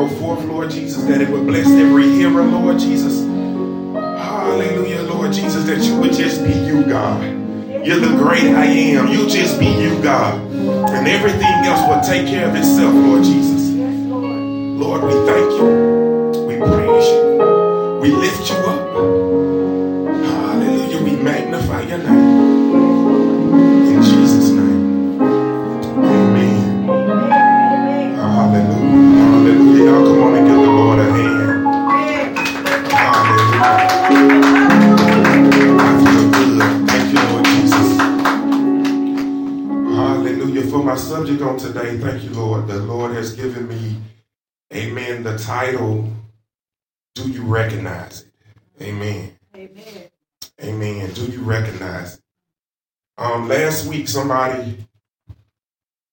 go forth, Lord Jesus, that it would bless every hearer, Lord Jesus. Hallelujah, Lord Jesus, that you would just be you, God. You're the great I am. You just be you, God. And everything else will take care of itself, Lord Jesus. Lord, we thank you. We praise you. We lift you For my subject on today, thank you, Lord. The Lord has given me, amen, the title, Do You Recognize It? Amen. Amen. Amen. Do you recognize it? Um, last week, somebody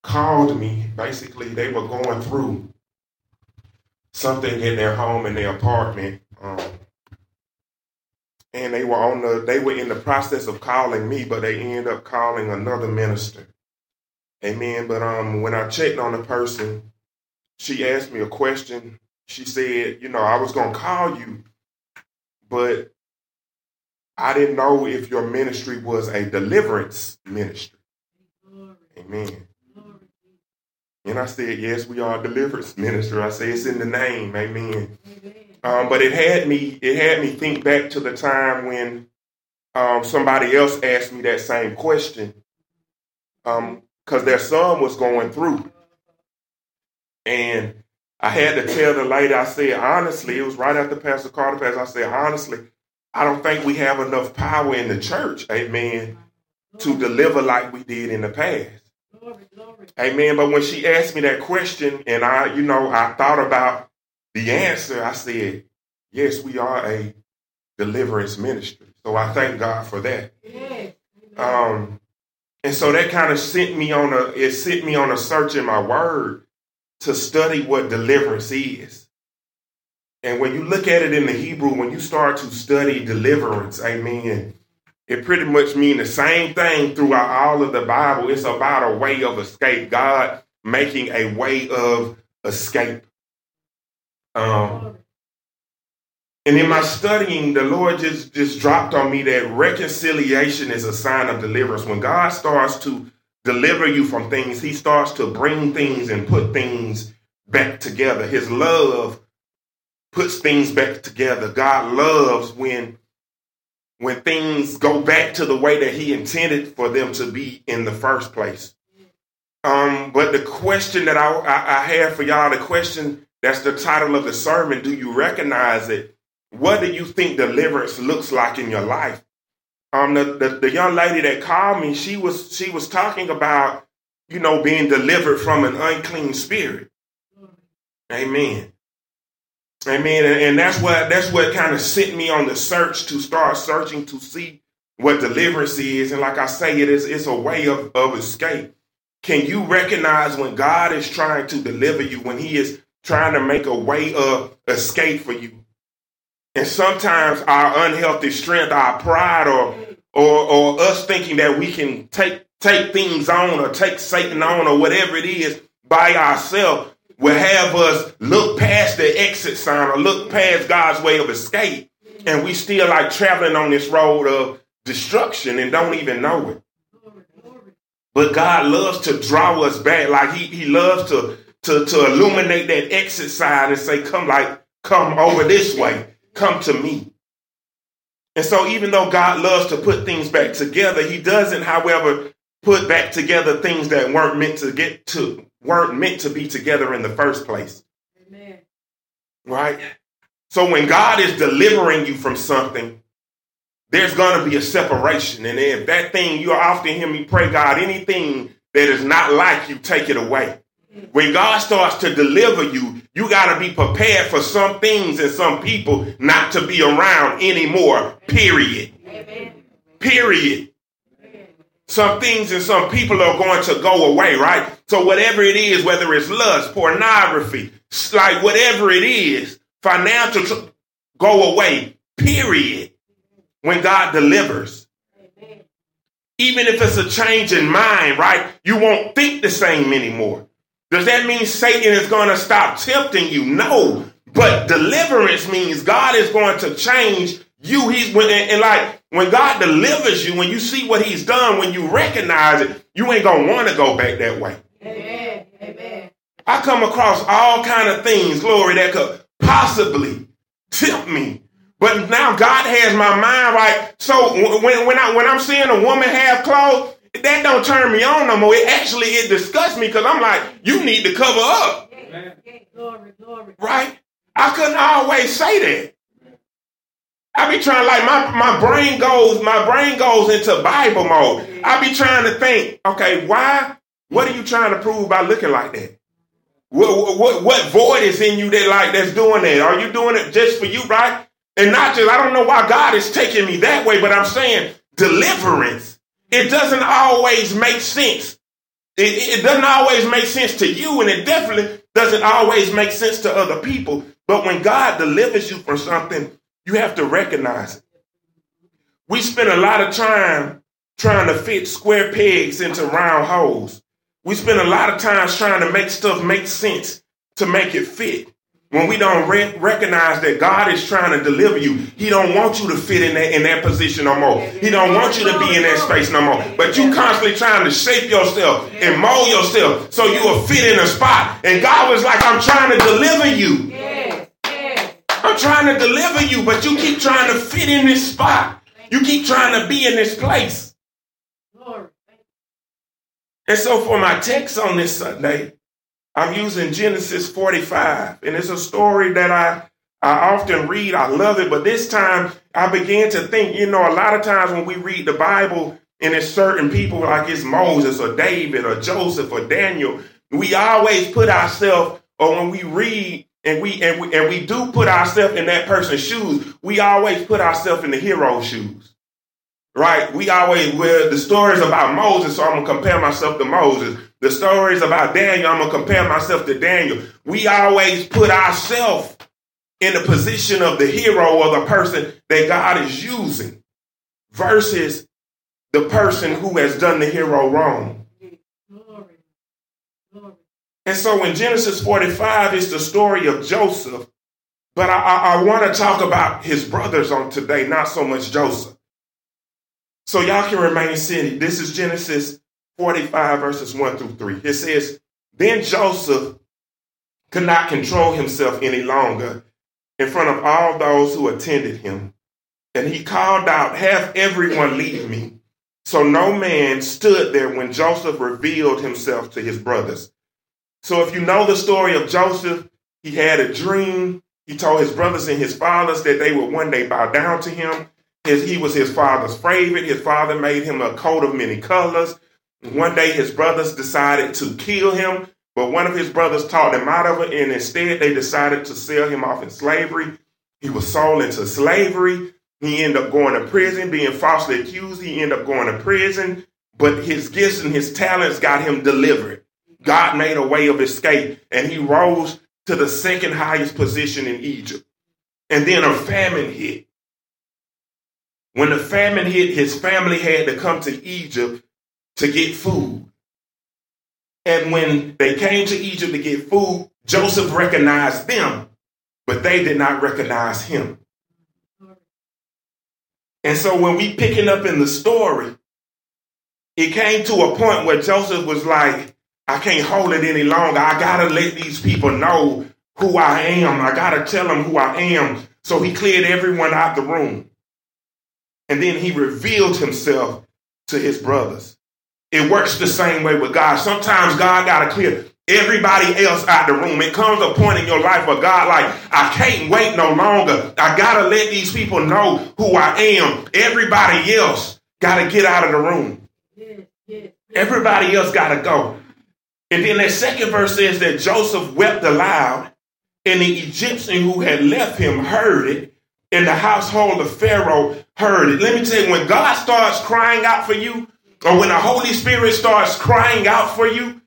called me. Basically, they were going through something in their home in their apartment, um, and they were on the. They were in the process of calling me, but they ended up calling another minister. Amen. But um, when I checked on the person, she asked me a question. She said, "You know, I was gonna call you, but I didn't know if your ministry was a deliverance ministry." Amen. And I said, yes, we are a deliverance minister. I said, it's in the name. Amen. Um, but it had me, it had me think back to the time when um, somebody else asked me that same question. Um, cause their son was going through. And I had to tell the lady, I said, honestly, it was right after Pastor Carter passed. I said, honestly, I don't think we have enough power in the church, amen, to deliver like we did in the past. Amen. But when she asked me that question and I, you know, I thought about the answer, I said, yes, we are a deliverance ministry. So I thank God for that. Um, and so that kind of sent me on a, it sent me on a search in my word to study what deliverance is. And when you look at it in the Hebrew, when you start to study deliverance, amen, it pretty much means the same thing throughout all of the Bible. It's about a way of escape. God making a way of escape. Um, and in my studying, the Lord just, just dropped on me that reconciliation is a sign of deliverance. When God starts to deliver you from things, He starts to bring things and put things back together. His love puts things back together. God loves when when things go back to the way that he intended for them to be in the first place. Um, but the question that I, I, I have for y'all, the question that's the title of the sermon, do you recognize it? What do you think deliverance looks like in your life? Um, the, the, the young lady that called me, she was she was talking about, you know, being delivered from an unclean spirit. Amen. Amen. And, and that's what that's what kind of sent me on the search to start searching to see what deliverance is. And like I say, it is it's a way of, of escape. Can you recognize when God is trying to deliver you, when He is trying to make a way of escape for you? And sometimes our unhealthy strength, our pride, or or or us thinking that we can take take things on or take Satan on or whatever it is by ourselves will have us look past the exit sign or look past God's way of escape. And we still like traveling on this road of destruction and don't even know it. But God loves to draw us back. Like he, he loves to, to, to illuminate that exit sign and say, come like, come over this way. Come to me. And so even though God loves to put things back together, he doesn't, however, put back together things that weren't meant to get to weren't meant to be together in the first place. Amen. Right? So when God is delivering you from something, there's going to be a separation. And if that thing, you often hear me pray, God, anything that is not like you, take it away. When God starts to deliver you, you got to be prepared for some things and some people not to be around anymore, period. Amen. Period. Some things and some people are going to go away, right? So whatever it is, whether it's lust, pornography, like whatever it is, financial, tr- go away, period. When God delivers. Even if it's a change in mind, right? You won't think the same anymore. Does that mean Satan is going to stop tempting you? No. But deliverance means God is going to change you. He's when and, like when God delivers you, when you see what He's done, when you recognize it, you ain't gonna want to go back that way. Amen. Amen. I come across all kind of things, glory, that could possibly tempt me. But now God has my mind right. So when when I when I'm seeing a woman have clothes, that don't turn me on no more. It actually it disgusts me because I'm like, you need to cover up. Right? I couldn't always say that. I be trying like my, my brain goes, my brain goes into Bible mode. I be trying to think, okay, why? What are you trying to prove by looking like that? What, what, what void is in you that like that's doing that? Are you doing it just for you, right? And not just, I don't know why God is taking me that way, but I'm saying deliverance. It doesn't always make sense. It, it doesn't always make sense to you, and it definitely doesn't always make sense to other people. But when God delivers you from something, you have to recognize it. We spend a lot of time trying to fit square pegs into round holes. We spend a lot of time trying to make stuff make sense to make it fit. When we don't re- recognize that God is trying to deliver you, He don't want you to fit in that in that position no more. He don't want you to be in that space no more. But you constantly trying to shape yourself and mold yourself so you will fit in a spot. And God was like, "I'm trying to deliver you." I'm trying to deliver you, but you keep trying to fit in this spot. You keep trying to be in this place. And so for my text on this Sunday, I'm using Genesis 45. And it's a story that I, I often read. I love it. But this time I began to think, you know, a lot of times when we read the Bible and it's certain people like it's Moses or David or Joseph or Daniel, we always put ourselves, or when we read and we and we and we do put ourselves in that person's shoes, we always put ourselves in the hero's shoes. Right? We always well, the stories about Moses, so I'm gonna compare myself to Moses. The stories about Daniel, I'm gonna compare myself to Daniel. We always put ourselves in the position of the hero or the person that God is using versus the person who has done the hero wrong. And so in Genesis 45, it's the story of Joseph. But I, I, I want to talk about his brothers on today, not so much Joseph. So y'all can remain sitting. This is Genesis 45, verses 1 through 3. It says, Then Joseph could not control himself any longer in front of all those who attended him. And he called out, Have everyone leave me. So no man stood there when Joseph revealed himself to his brothers. So if you know the story of Joseph, he had a dream. He told his brothers and his fathers that they would one day bow down to him. His, he was his father's favorite. His father made him a coat of many colors. One day his brothers decided to kill him, but one of his brothers talked him out of it, and instead they decided to sell him off in slavery. He was sold into slavery. He ended up going to prison, being falsely accused. He ended up going to prison, but his gifts and his talents got him delivered. God made a way of escape and he rose to the second highest position in Egypt. And then a famine hit. When the famine hit, his family had to come to Egypt to get food. And when they came to Egypt to get food, Joseph recognized them, but they did not recognize him. And so when we picking up in the story, it came to a point where Joseph was like, I can't hold it any longer. I gotta let these people know who I am. I gotta tell them who I am. So he cleared everyone out the room. And then he revealed himself to his brothers. It works the same way with God. Sometimes God gotta clear everybody else out the room. It comes a point in your life where God, like, I can't wait no longer. I gotta let these people know who I am. Everybody else gotta get out of the room. Everybody else gotta go. And then that second verse says that Joseph wept aloud, and the Egyptian who had left him heard it, and the household of Pharaoh heard it. Let me tell you, when God starts crying out for you, or when the Holy Spirit starts crying out for you,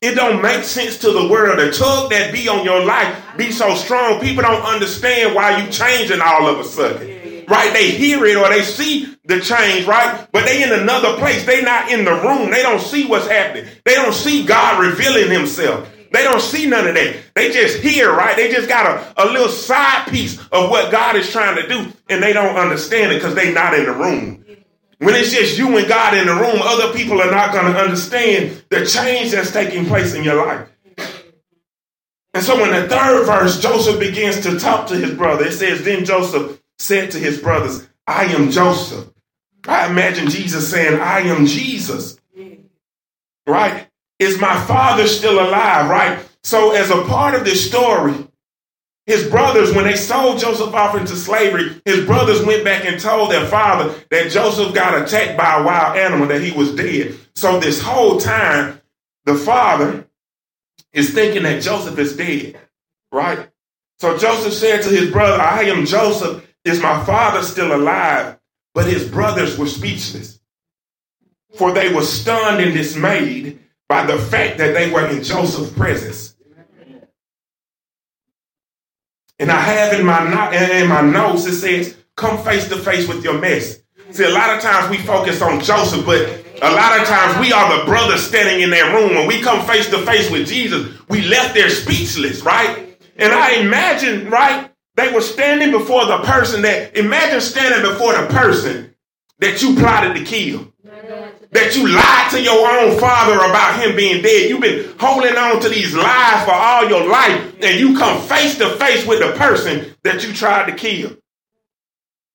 it don't make sense to the world. The tug that be on your life be so strong, people don't understand why you changing all of a sudden. right? They hear it or they see the change, right? But they in another place. They not in the room. They don't see what's happening. They don't see God revealing himself. They don't see none of that. They just hear, right? They just got a, a little side piece of what God is trying to do, and they don't understand it because they're not in the room. When it's just you and God in the room, other people are not going to understand the change that's taking place in your life. And so in the third verse, Joseph begins to talk to his brother. It says, Then Joseph said to his brothers, I am Joseph. I imagine Jesus saying, I am Jesus. Right? Is my father still alive? Right? So, as a part of this story, his brothers, when they sold Joseph off into slavery, his brothers went back and told their father that Joseph got attacked by a wild animal, that he was dead. So, this whole time, the father is thinking that Joseph is dead, right? So, Joseph said to his brother, I am Joseph. Is my father still alive? But his brothers were speechless, for they were stunned and dismayed by the fact that they were in Joseph's presence. And I have in my in my notes it says, "Come face to face with your mess." See, a lot of times we focus on Joseph, but a lot of times we are the brothers standing in that room. When we come face to face with Jesus, we left there speechless, right? And I imagine, right, they were standing before the person that, imagine standing before the person that you plotted to kill that you lied to your own father about him being dead. You've been holding on to these lies for all your life, and you come face to face with the person that you tried to kill.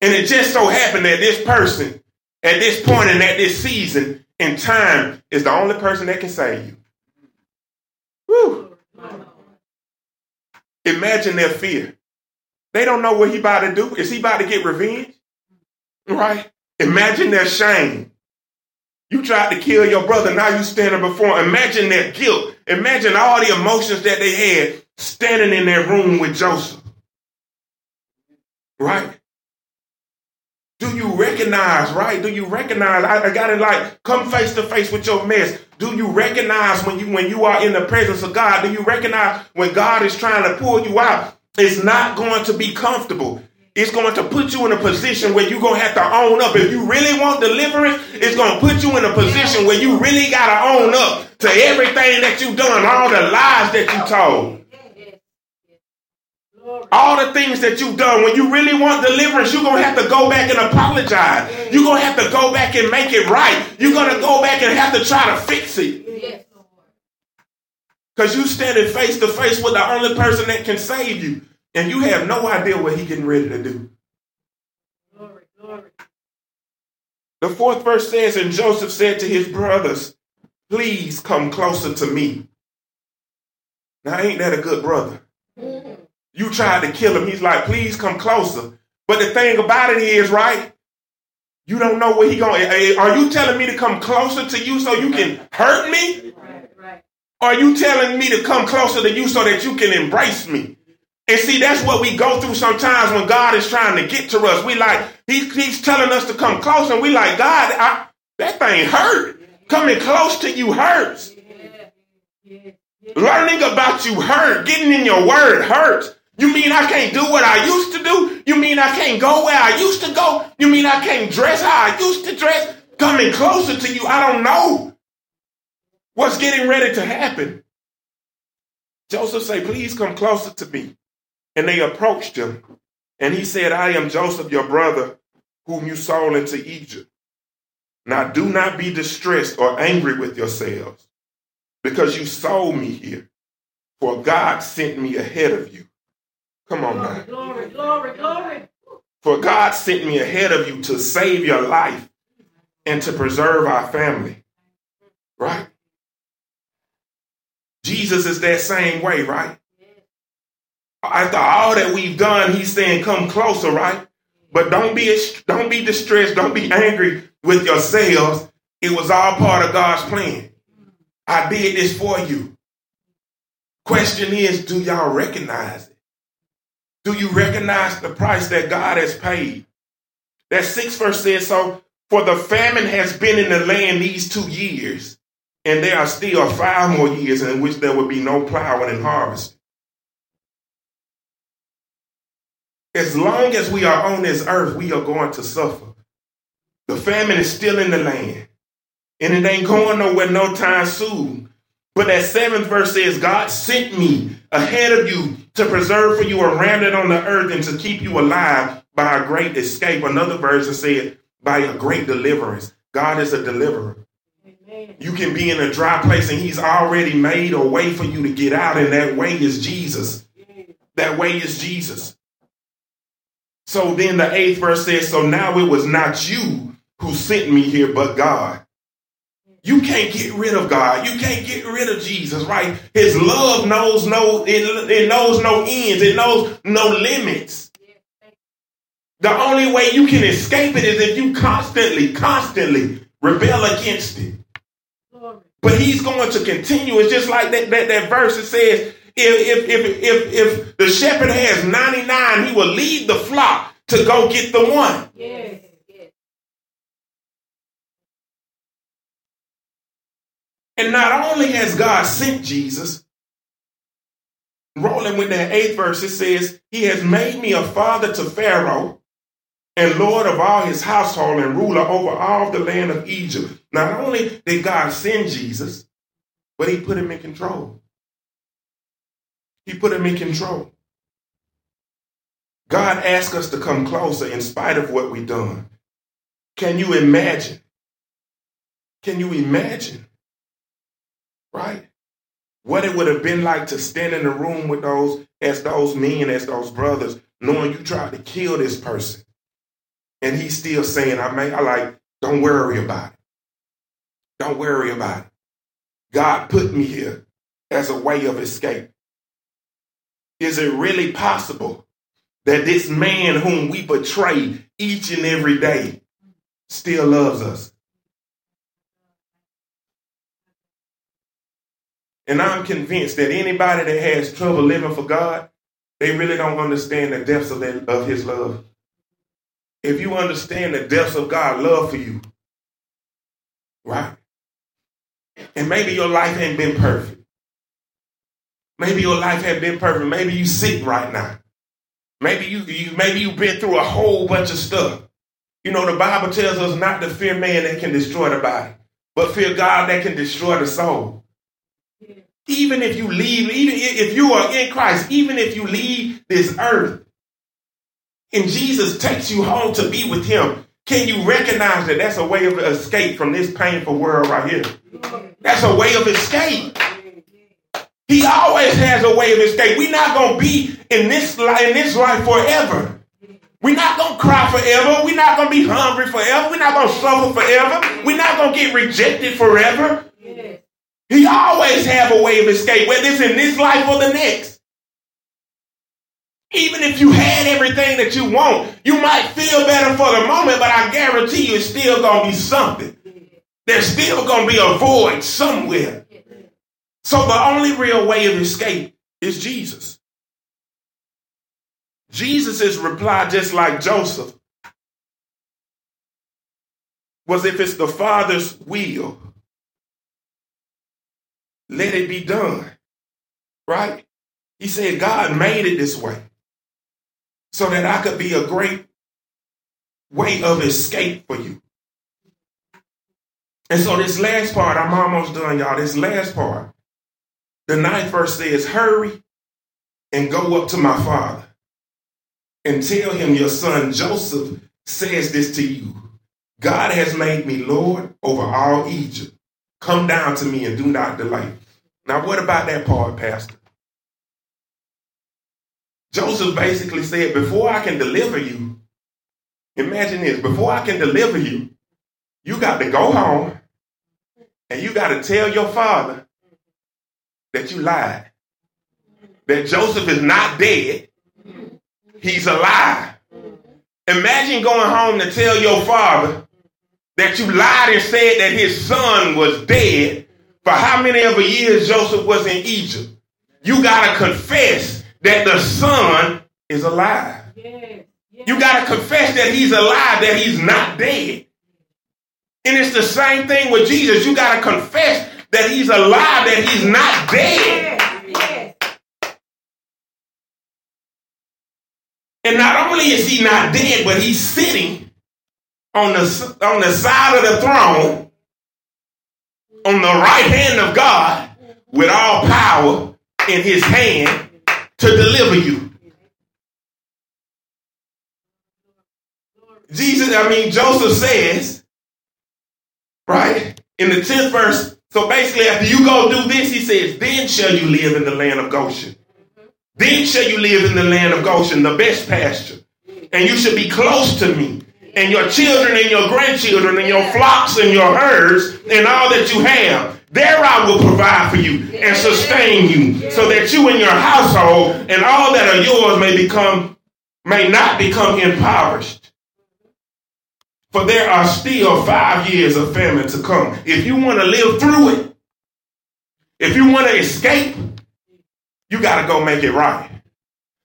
And it just so happened that this person, at this point and at this season in time, is the only person that can save you. Whew. Imagine their fear. They don't know what he about to do. Is he about to get revenge? Right? Imagine their shame. You tried to kill your brother. Now you standing before. Imagine that guilt. Imagine all the emotions that they had standing in their room with Joseph. Right? Do you recognize, right? Do you recognize? I, I got it like come face to face with your mess. Do you recognize when you when you are in the presence of God? Do you recognize when God is trying to pull you out? It's not going to be comfortable it's going to put you in a position where you're going to have to own up. If you really want deliverance, it's going to put you in a position where you really got to own up to everything that you've done, all the lies that you told. All the things that you've done, when you really want deliverance, you're going to have to go back and apologize. You're going to have to go back and make it right. You're going to go back and have to try to fix it. Because you standing face to face with the only person that can save you. And you have no idea what he's getting ready to do. Glory, glory. The fourth verse says, And Joseph said to his brothers, Please come closer to me. Now, ain't that a good brother? You tried to kill him. He's like, Please come closer. But the thing about it is, right? You don't know where he going. Eh, are you telling me to come closer to you so you can hurt me? Right, right. Are you telling me to come closer to you so that you can embrace me? And see, that's what we go through sometimes when God is trying to get to us. We like, he, he's telling us to come close, and we like, God, I, that thing hurt. Coming close to you hurts. Learning about you hurt. Getting in your word hurts. You mean I can't do what I used to do? You mean I can't go where I used to go? You mean I can't dress how I used to dress? Coming closer to you, I don't know what's getting ready to happen. Joseph say, please come closer to me. And they approached him, and he said, I am Joseph, your brother, whom you sold into Egypt. Now do not be distressed or angry with yourselves, because you sold me here, for God sent me ahead of you. Come on glory, now. Glory, glory, glory. For God sent me ahead of you to save your life and to preserve our family. Right? Jesus is that same way, right? After all that we've done, he's saying, come closer, right? But don't be don't be distressed, don't be angry with yourselves. It was all part of God's plan. I did this for you. Question is, do y'all recognize it? Do you recognize the price that God has paid? That sixth verse says, so for the famine has been in the land these two years, and there are still five more years in which there will be no plowing and harvest. As long as we are on this earth, we are going to suffer. The famine is still in the land, and it ain't going nowhere no time soon. But that seventh verse says, God sent me ahead of you to preserve for you a remnant on the earth and to keep you alive by a great escape. Another version said, by a great deliverance. God is a deliverer. Amen. You can be in a dry place and he's already made a way for you to get out, and that way is Jesus. That way is Jesus. So then the eighth verse says, So now it was not you who sent me here, but God. You can't get rid of God. You can't get rid of Jesus, right? His love knows no, it, it knows no ends. It knows no limits. The only way you can escape it is if you constantly, constantly rebel against it. But he's going to continue. It's just like that, that, that verse that says, if, if, if, if, if the shepherd has 99, he will lead the flock to go get the one. Yes. And not only has God sent Jesus, rolling with that eighth verse, it says, He has made me a father to Pharaoh and Lord of all his household and ruler over all the land of Egypt. Not only did God send Jesus, but He put him in control. He put him in control. God asked us to come closer in spite of what we've done. Can you imagine? Can you imagine right? What it would have been like to stand in the room with those, as those men, as those brothers, knowing you tried to kill this person. And he's still saying, I may I like, don't worry about it. Don't worry about it. God put me here as a way of escape. Is it really possible that this man whom we betray each and every day still loves us? And I'm convinced that anybody that has trouble living for God, they really don't understand the depths of, that, of his love. If you understand the depths of God's love for you, right? And maybe your life ain't been perfect. Maybe your life ain't been perfect. Maybe you sick right now. Maybe you, you maybe you've been through a whole bunch of stuff. You know, the Bible tells us not to fear man that can destroy the body, but fear God that can destroy the soul. Even if you leave, even if you are in Christ, even if you leave this earth and Jesus takes you home to be with him, can you recognize that that's a way of escape from this painful world right here? That's a way of escape. He always has a way of escape. We're not to be in this, life, in this life forever. We're not to cry forever. We're not to be hungry forever. We're not to suffer forever. We're not to get rejected forever. He always have a way of escape, whether it's in this life or the next. Even if you had everything that you want, you might feel better for the moment, but I guarantee you it's still to be something. There's still to be a void somewhere. So the only real way of escape is Jesus. Jesus' reply, just like Joseph, was if it's the Father's will, let it be done. Right? He said, God made it this way so that I could be a great way of escape for you. And so, this last part, I'm almost done, y'all. This last part, the ninth verse says, Hurry and go up to my father and tell him your son Joseph says this to you God has made me Lord over all Egypt. Come down to me and do not delay. Now, what about that part, Pastor? Joseph basically said, Before I can deliver you, imagine this, before I can deliver you, you got to go home and you got to tell your father that you lied. That Joseph is not dead, he's alive. Imagine going home to tell your father that you lied and said that his son was dead for how many of the years Joseph was in Egypt. You got to confess that the son is alive. You got to confess that he's alive, that he's not dead. And it's the same thing with Jesus. You got to confess that he's alive, that he's not dead. And not only is he not dead, but he's sitting on the, on the side of the throne on the right hand of God with all power in his hand to deliver you. Jesus, I mean, Joseph says, right, in the 10th verse, so basically after you go do this, he says, then shall you live in the land of Goshen. Then shall you live in the land of Goshen, the best pasture. And you should be close to me. And your children and your grandchildren and your flocks and your herds and all that you have. There I will provide for you and sustain you so that you and your household and all that are yours may become, may not become impoverished. For there are still five years of famine to come. If you want to live through it, if you want to escape, you got to go make it right.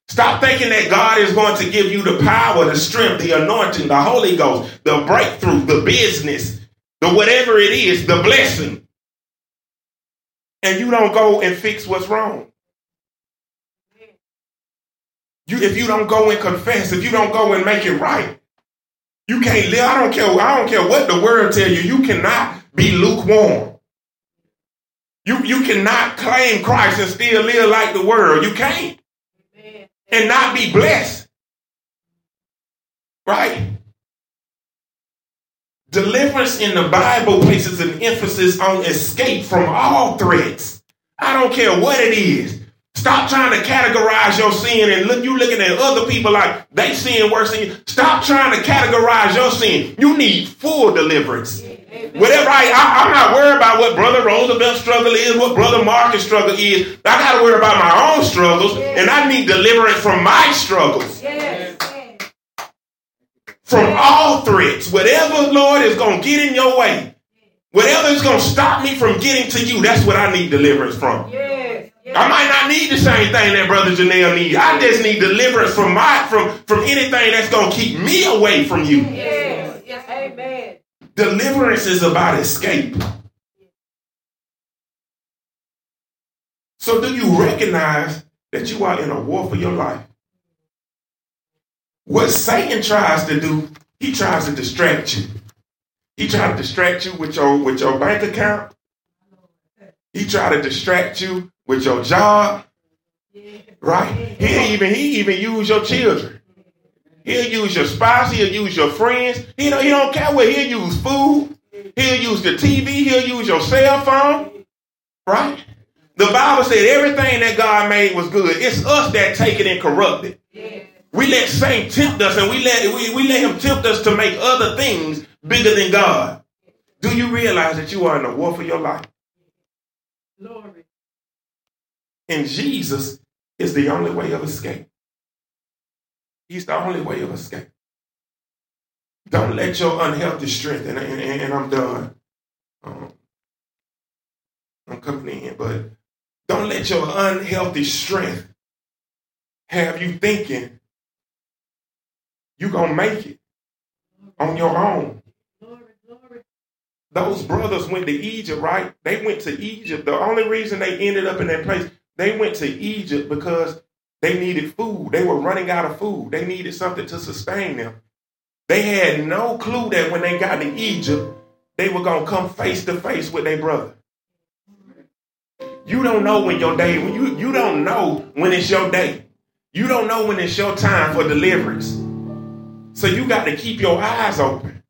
Stop thinking that God is going to give you the power, the strength, the anointing, the Holy Ghost, the breakthrough, the business, the whatever it is, the blessing. And you don't go and fix what's wrong. You, if you don't go and confess, if you don't go and make it right, you can't live. I don't care. I don't care what the world tell you. You cannot be lukewarm. You, you cannot claim Christ and still live like the world. You can't. And not be blessed. Right? Deliverance in the Bible places an emphasis on escape from all threats. I don't care what it is. Stop trying to categorize your sin and look you looking at other people like they sin worse than you. Stop trying to categorize your sin. You need full deliverance. Whatever I, I am not worried about what Brother Roosevelt's struggle is, what Brother Marcus' struggle is. I got to worry about my own struggles, and I need deliverance from my struggles. From all threats, whatever Lord is going to get in your way, whatever is going to stop me from getting to you, that's what I need deliverance from. I might not need the same thing that Brother Janelle needs. I just need deliverance from my from from anything that's gonna keep me away from you. Yes, yes, amen. Deliverance is about escape. So do you recognize that you are in a war for your life? What Satan tries to do, he tries to distract you. He tries to distract you with your with your bank account. He try to distract you with your job. Right? He even he even use your children. He'll use your spouse. He'll use your friends. He don't, he don't care what. He'll use food. He'll use the TV. He'll use your cell phone. Right? The Bible said everything that God made was good. It's us that take it and corrupt it. We let Satan tempt us and we let, we, we let him tempt us to make other things bigger than God. Do you realize that you are in the war for your life? Glory. And Jesus is the only way of escape. He's the only way of escape. Don't let your unhealthy strength, and, and, and I'm done. Um, I'm coming in, but don't let your unhealthy strength have you thinking you're going to make it on your own. Those brothers went to Egypt, right? They went to Egypt. The only reason they ended up in that place, they went to Egypt because they needed food. They were running out of food. They needed something to sustain them. They had no clue that when they got to Egypt, they were going to come face to face with their brother. You don't know when your day, when you, you don't know when it's your day. You don't know when it's your time for deliverance. So you got to keep your eyes open.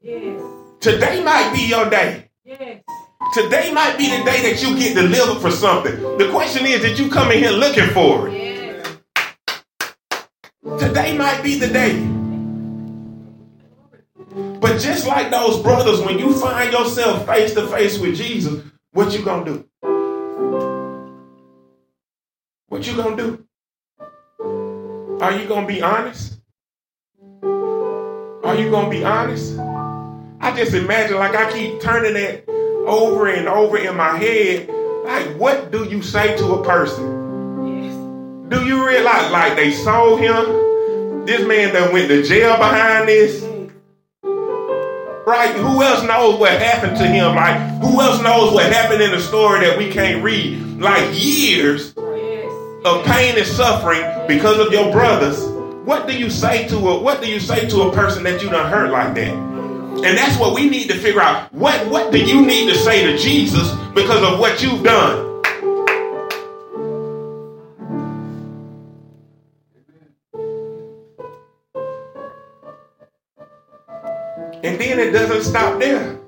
Yes, Today might be your day. yes. Today might be the day that you get delivered for something. The question is, did you come in here looking for it? Today might be the day. But just like those brothers, when you find yourself face to face with Jesus, what you gonna do? What you gonna do? Are you gonna be honest? Are you gonna be honest? I just imagine like I keep turning that over and over in my head. Like, what do you say to a person? Yes. Do you realize like they sold him? This man that went to jail behind this. Right? Who else knows what happened to him? Like, who else knows what happened in the story that we can't read? Like years Yes. of pain and suffering because of your brothers. What do you say to a what do you say to a person that you done hurt like that? And that's what we need to figure out. What what do you need to say to Jesus because of what you've done? And then it doesn't stop there.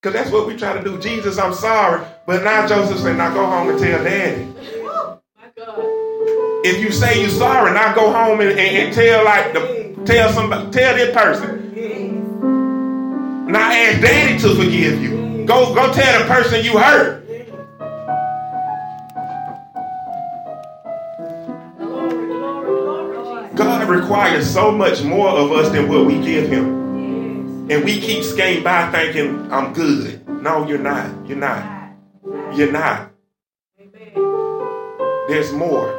Because that's what we try to do. Jesus, I'm sorry. But now Joseph said, now go home and tell daddy. If you say you're sorry, now go home and, and, and tell like the tell somebody tell this person. Now ask daddy to forgive you. Go go tell the person you hurt. God requires so much more of us than what we give him. And we keep skating by thinking, I'm good. No, you're not. You're not. You're not. There's more.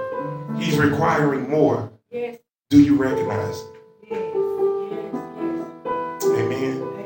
He's requiring more. Do you recognize. Amen.